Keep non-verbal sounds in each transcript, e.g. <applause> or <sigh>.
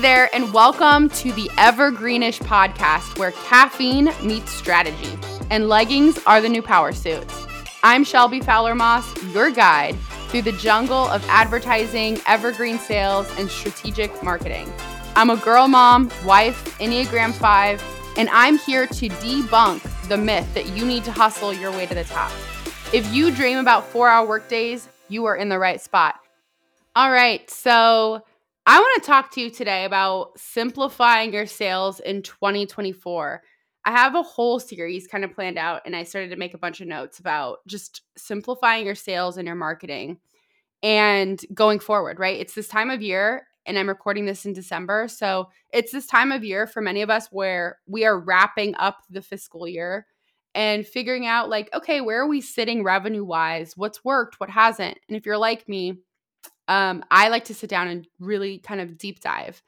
There, and welcome to the Evergreenish podcast where caffeine meets strategy and leggings are the new power suits. I'm Shelby Fowler Moss, your guide through the jungle of advertising, evergreen sales, and strategic marketing. I'm a girl mom, wife, Enneagram 5, and I'm here to debunk the myth that you need to hustle your way to the top. If you dream about four hour workdays, you are in the right spot. All right, so I want to talk to you today about simplifying your sales in 2024. I have a whole series kind of planned out, and I started to make a bunch of notes about just simplifying your sales and your marketing and going forward, right? It's this time of year, and I'm recording this in December. So it's this time of year for many of us where we are wrapping up the fiscal year and figuring out, like, okay, where are we sitting revenue wise? What's worked? What hasn't? And if you're like me, um, I like to sit down and really kind of deep dive.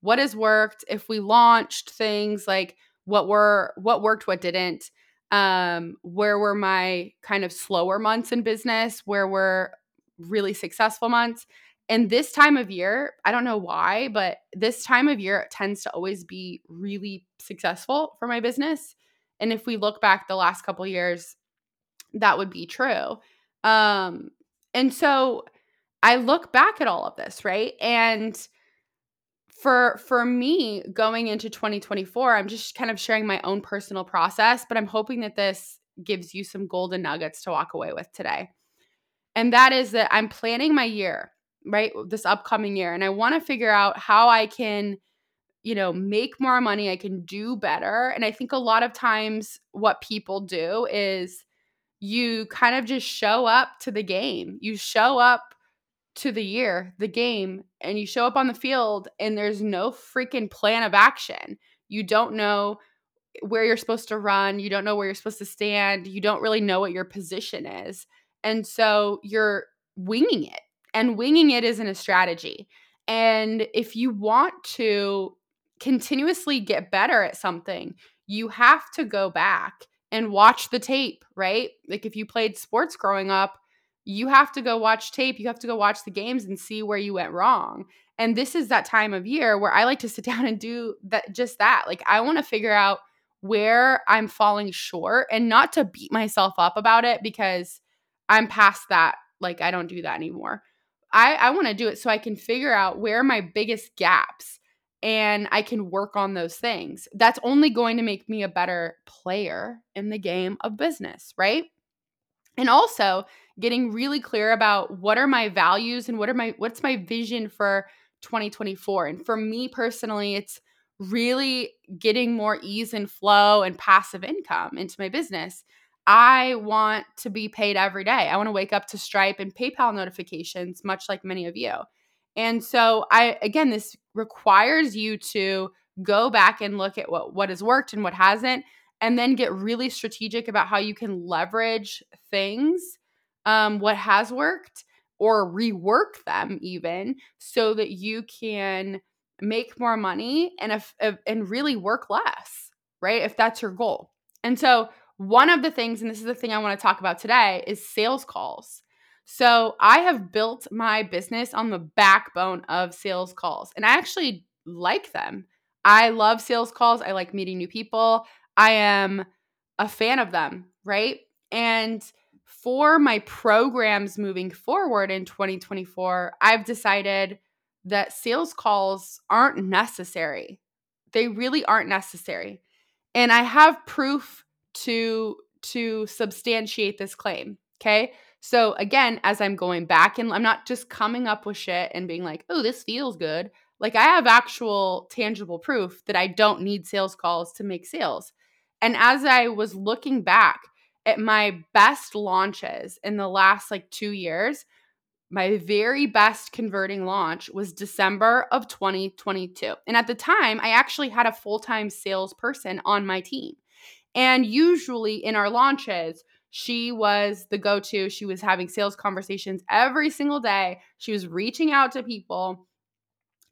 What has worked? If we launched things like what were what worked, what didn't, um, where were my kind of slower months in business, where were really successful months. And this time of year, I don't know why, but this time of year tends to always be really successful for my business. And if we look back the last couple years, that would be true. Um, and so I look back at all of this, right? And for for me going into 2024, I'm just kind of sharing my own personal process, but I'm hoping that this gives you some golden nuggets to walk away with today. And that is that I'm planning my year, right? This upcoming year and I want to figure out how I can you know, make more money, I can do better. And I think a lot of times what people do is you kind of just show up to the game. You show up to the year, the game, and you show up on the field and there's no freaking plan of action. You don't know where you're supposed to run, you don't know where you're supposed to stand, you don't really know what your position is. And so you're winging it. And winging it isn't a strategy. And if you want to continuously get better at something, you have to go back and watch the tape, right? Like if you played sports growing up, you have to go watch tape, you have to go watch the games and see where you went wrong. And this is that time of year where I like to sit <laughs> down and do that just that. Like I want to figure out where I'm falling short and not to beat myself up about it because I'm past that. Like I don't do that anymore. I, I want to do it so I can figure out where my biggest gaps and I can work on those things. That's only going to make me a better player in the game of business, right? And also, getting really clear about what are my values and what are my what's my vision for 2024 and for me personally it's really getting more ease and flow and passive income into my business. I want to be paid every day. I want to wake up to stripe and paypal notifications much like many of you. And so i again this requires you to go back and look at what what has worked and what hasn't and then get really strategic about how you can leverage things um, what has worked or rework them even so that you can make more money and if, if, and really work less right if that's your goal. And so one of the things and this is the thing i want to talk about today is sales calls. So i have built my business on the backbone of sales calls and i actually like them. I love sales calls. I like meeting new people. I am a fan of them right? And for my programs moving forward in 2024, I've decided that sales calls aren't necessary. They really aren't necessary. And I have proof to to substantiate this claim, okay? So again, as I'm going back and I'm not just coming up with shit and being like, "Oh, this feels good." Like I have actual tangible proof that I don't need sales calls to make sales. And as I was looking back, at my best launches in the last like two years, my very best converting launch was December of 2022. And at the time, I actually had a full time salesperson on my team. And usually in our launches, she was the go to. She was having sales conversations every single day. She was reaching out to people.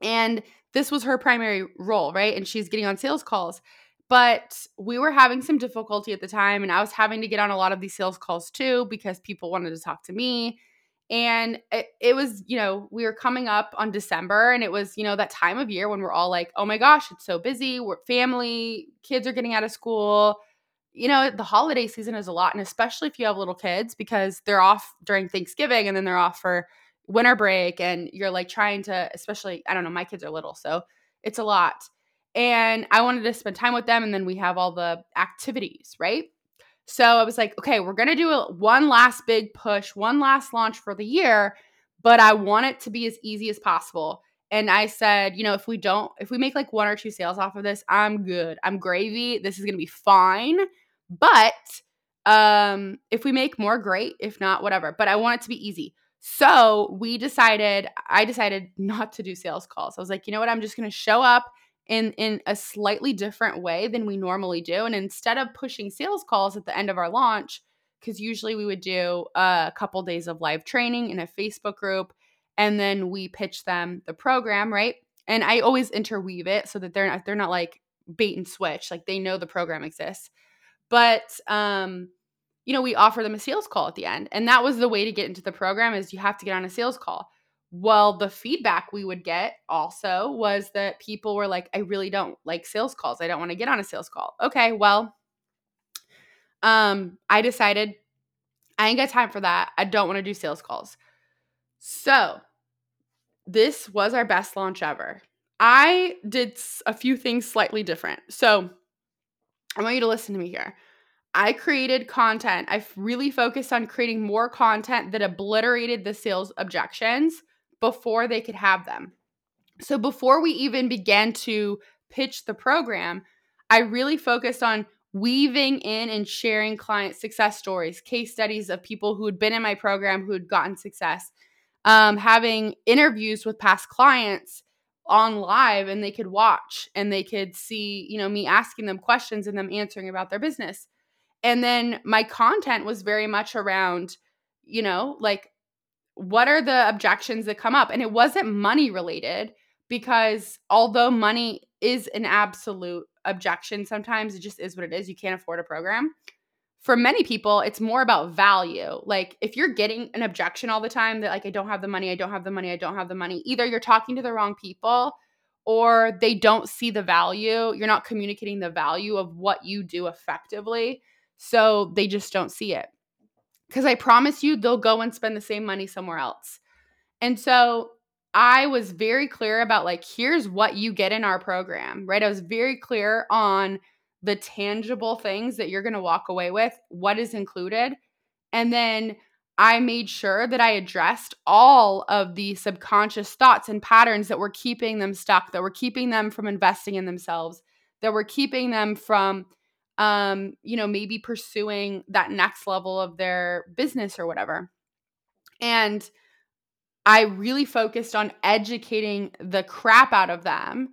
And this was her primary role, right? And she's getting on sales calls. But we were having some difficulty at the time, and I was having to get on a lot of these sales calls too because people wanted to talk to me. And it, it was, you know, we were coming up on December and it was, you know, that time of year when we're all like, oh my gosh, it's so busy. We're family, kids are getting out of school. You know, the holiday season is a lot. And especially if you have little kids because they're off during Thanksgiving and then they're off for winter break. And you're like trying to, especially, I don't know, my kids are little. So it's a lot. And I wanted to spend time with them. And then we have all the activities, right? So I was like, okay, we're going to do a, one last big push, one last launch for the year, but I want it to be as easy as possible. And I said, you know, if we don't, if we make like one or two sales off of this, I'm good. I'm gravy. This is going to be fine. But um if we make more great, if not whatever, but I want it to be easy. So, we decided I decided not to do sales calls. I was like, you know what? I'm just going to show up in in a slightly different way than we normally do and instead of pushing sales calls at the end of our launch because usually we would do a couple days of live training in a facebook group and then we pitch them the program right? And i always interweave it so that they're not they're not like bait and switch like they know the program exists. But um you know we offer them a sales call at the end and that was the way to get into the program is you have to get on a sales call well, the feedback we would get also was that people were like, I really don't like sales calls. I don't want to get on a sales call. Okay, well, um, I decided I ain't got time for that. I don't want to do sales calls. So this was our best launch ever. I did a few things slightly different. So I want you to listen to me here. I created content. I really focused on creating more content that obliterated the sales objections before they could have them. So before we even began to pitch the program, I really focused on weaving in and sharing client success stories, case studies of people who had been in my program who had gotten success, um, having interviews with past clients on live and they could watch and they could see, you know, me asking them questions and them answering about their business. And then my content was very much around, you know, like what are the objections that come up? And it wasn't money related because although money is an absolute objection sometimes, it just is what it is. You can't afford a program. For many people, it's more about value. Like if you're getting an objection all the time that like I don't have the money, I don't have the money, I don't have the money, either you're talking to the wrong people or they don't see the value. You're not communicating the value of what you do effectively. So they just don't see it. Because I promise you, they'll go and spend the same money somewhere else. And so I was very clear about like, here's what you get in our program, right? I was very clear on the tangible things that you're going to walk away with, what is included. And then I made sure that I addressed all of the subconscious thoughts and patterns that were keeping them stuck, that were keeping them from investing in themselves, that were keeping them from um, you know, maybe pursuing that next level of their business or whatever. And I really focused on educating the crap out of them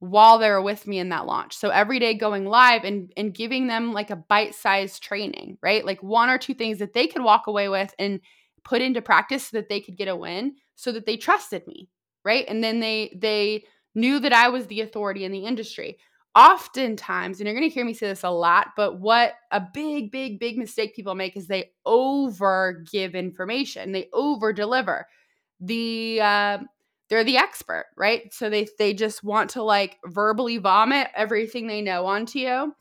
while they were with me in that launch. So every day going live and and giving them like a bite-sized training, right? Like one or two things that they could walk away with and put into practice so that they could get a win so that they trusted me, right? And then they they knew that I was the authority in the industry oftentimes, and you're going to hear me say this a lot, but what a big, big, big mistake people make is they over give information, they over deliver. The uh, they're the expert, right? So they they just want to like verbally vomit everything they know onto you.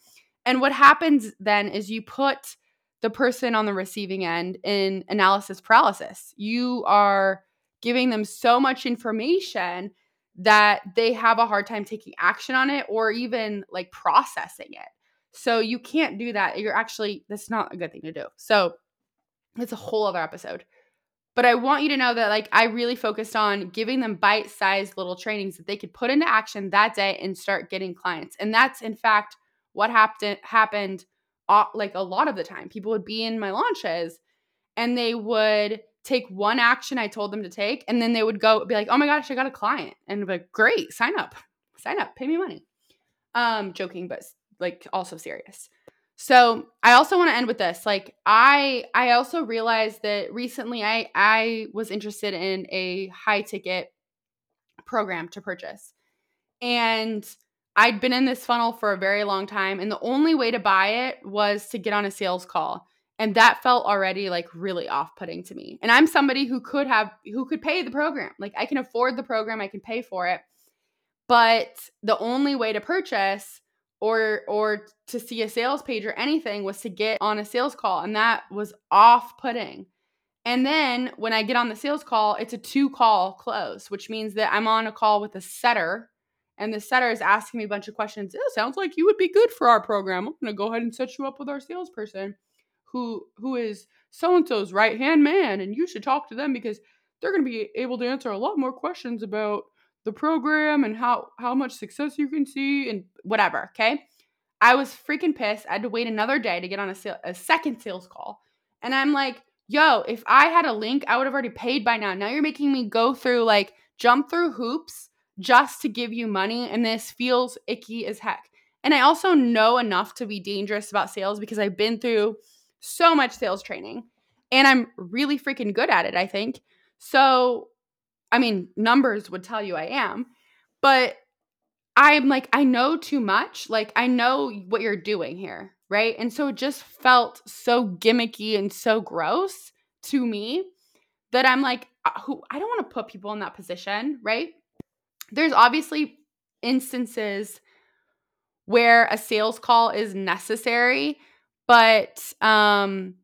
And what happens then is you put the person on the receiving end in analysis paralysis. You are giving them so much information that they have a hard time taking action on it or even like processing it. So you can't do that. You're actually, that's not a good thing to do. So it's a whole other episode. But I want you to know that like I really focused on giving them bite-sized little trainings that they could put into action that day and start getting clients. And that's in fact what happened happened like a lot of the time. People would be in my launches and they would take one action I told them to take, and then they would go be like, "Oh my gosh, I got a client," and be like, "Great, sign up, sign up, pay me money." Um, joking, but like also serious. So I also want to end with this. Like I I also realized that recently I I was interested in a high ticket program to purchase. And I'd been in this funnel for a very long time and the only way to buy it was to get on a sales call. And that felt already like really off-putting to me. And I'm somebody who could have who could pay the program. Like I can afford the program, I can pay for it. But the only way to purchase or or to see a sales page or anything was to get on a sales call and that was off-putting. And then when I get on the sales call, it's a two call close, which means that I'm on a call with a setter and the setter is asking me a bunch of questions. It sounds like you would be good for our program. I'm going to go ahead and set you up with our salesperson who who is so and so's right hand man and you should talk to them because they're going to be able to answer a lot more questions about the program and how how much success you can see and whatever, okay? I was freaking pissed. I had to wait another day to get on a, sale, a second sales call. And I'm like, yo, if I had a link, I would have already paid by now. Now you're making me go through like jump through hoops just to give you money. And this feels icky as heck. And I also know enough to be dangerous about sales because I've been through so much sales training and I'm really freaking good at it, I think. So, I mean, numbers would tell you I am, but I'm like, I know too much. Like, I know what you're doing here right? And so it just felt so gimmicky and so gross to me that I'm like, uh, who I don't want to put people in that position, right? There's obviously instances where a sales call is necessary, but um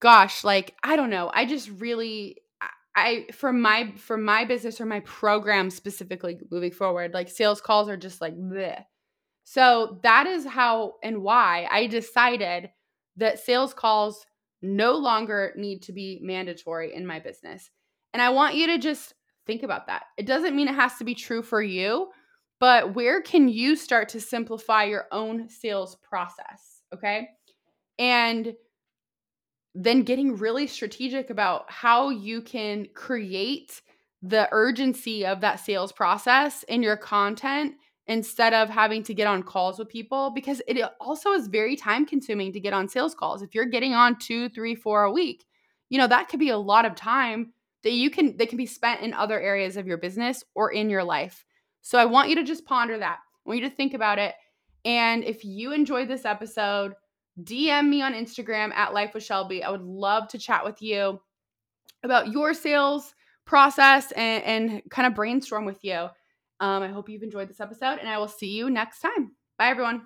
gosh, like I don't know. I just really I for my for my business or my program specifically moving forward, like sales calls are just like bleh. So that is how and why I decided that sales calls no longer need to be mandatory in my business. And I want you to just think about that. It doesn't mean it has to be true for you, but where can you start to simplify your own sales process? Okay. And then getting really strategic about how you can create the urgency of that sales process in your content instead of having to get on calls with people because it also is very time consuming to get on sales calls. If you're getting on two, three, four a week, you know, that could be a lot of time that you can that can be spent in other areas of your business or in your life. So I want you to just ponder that. I want you to think about it. And if you enjoyed this episode, DM me on Instagram at Life with Shelby. I would love to chat with you about your sales process and, and kind of brainstorm with you. Um, I hope you've enjoyed this episode, and I will see you next time. Bye, everyone.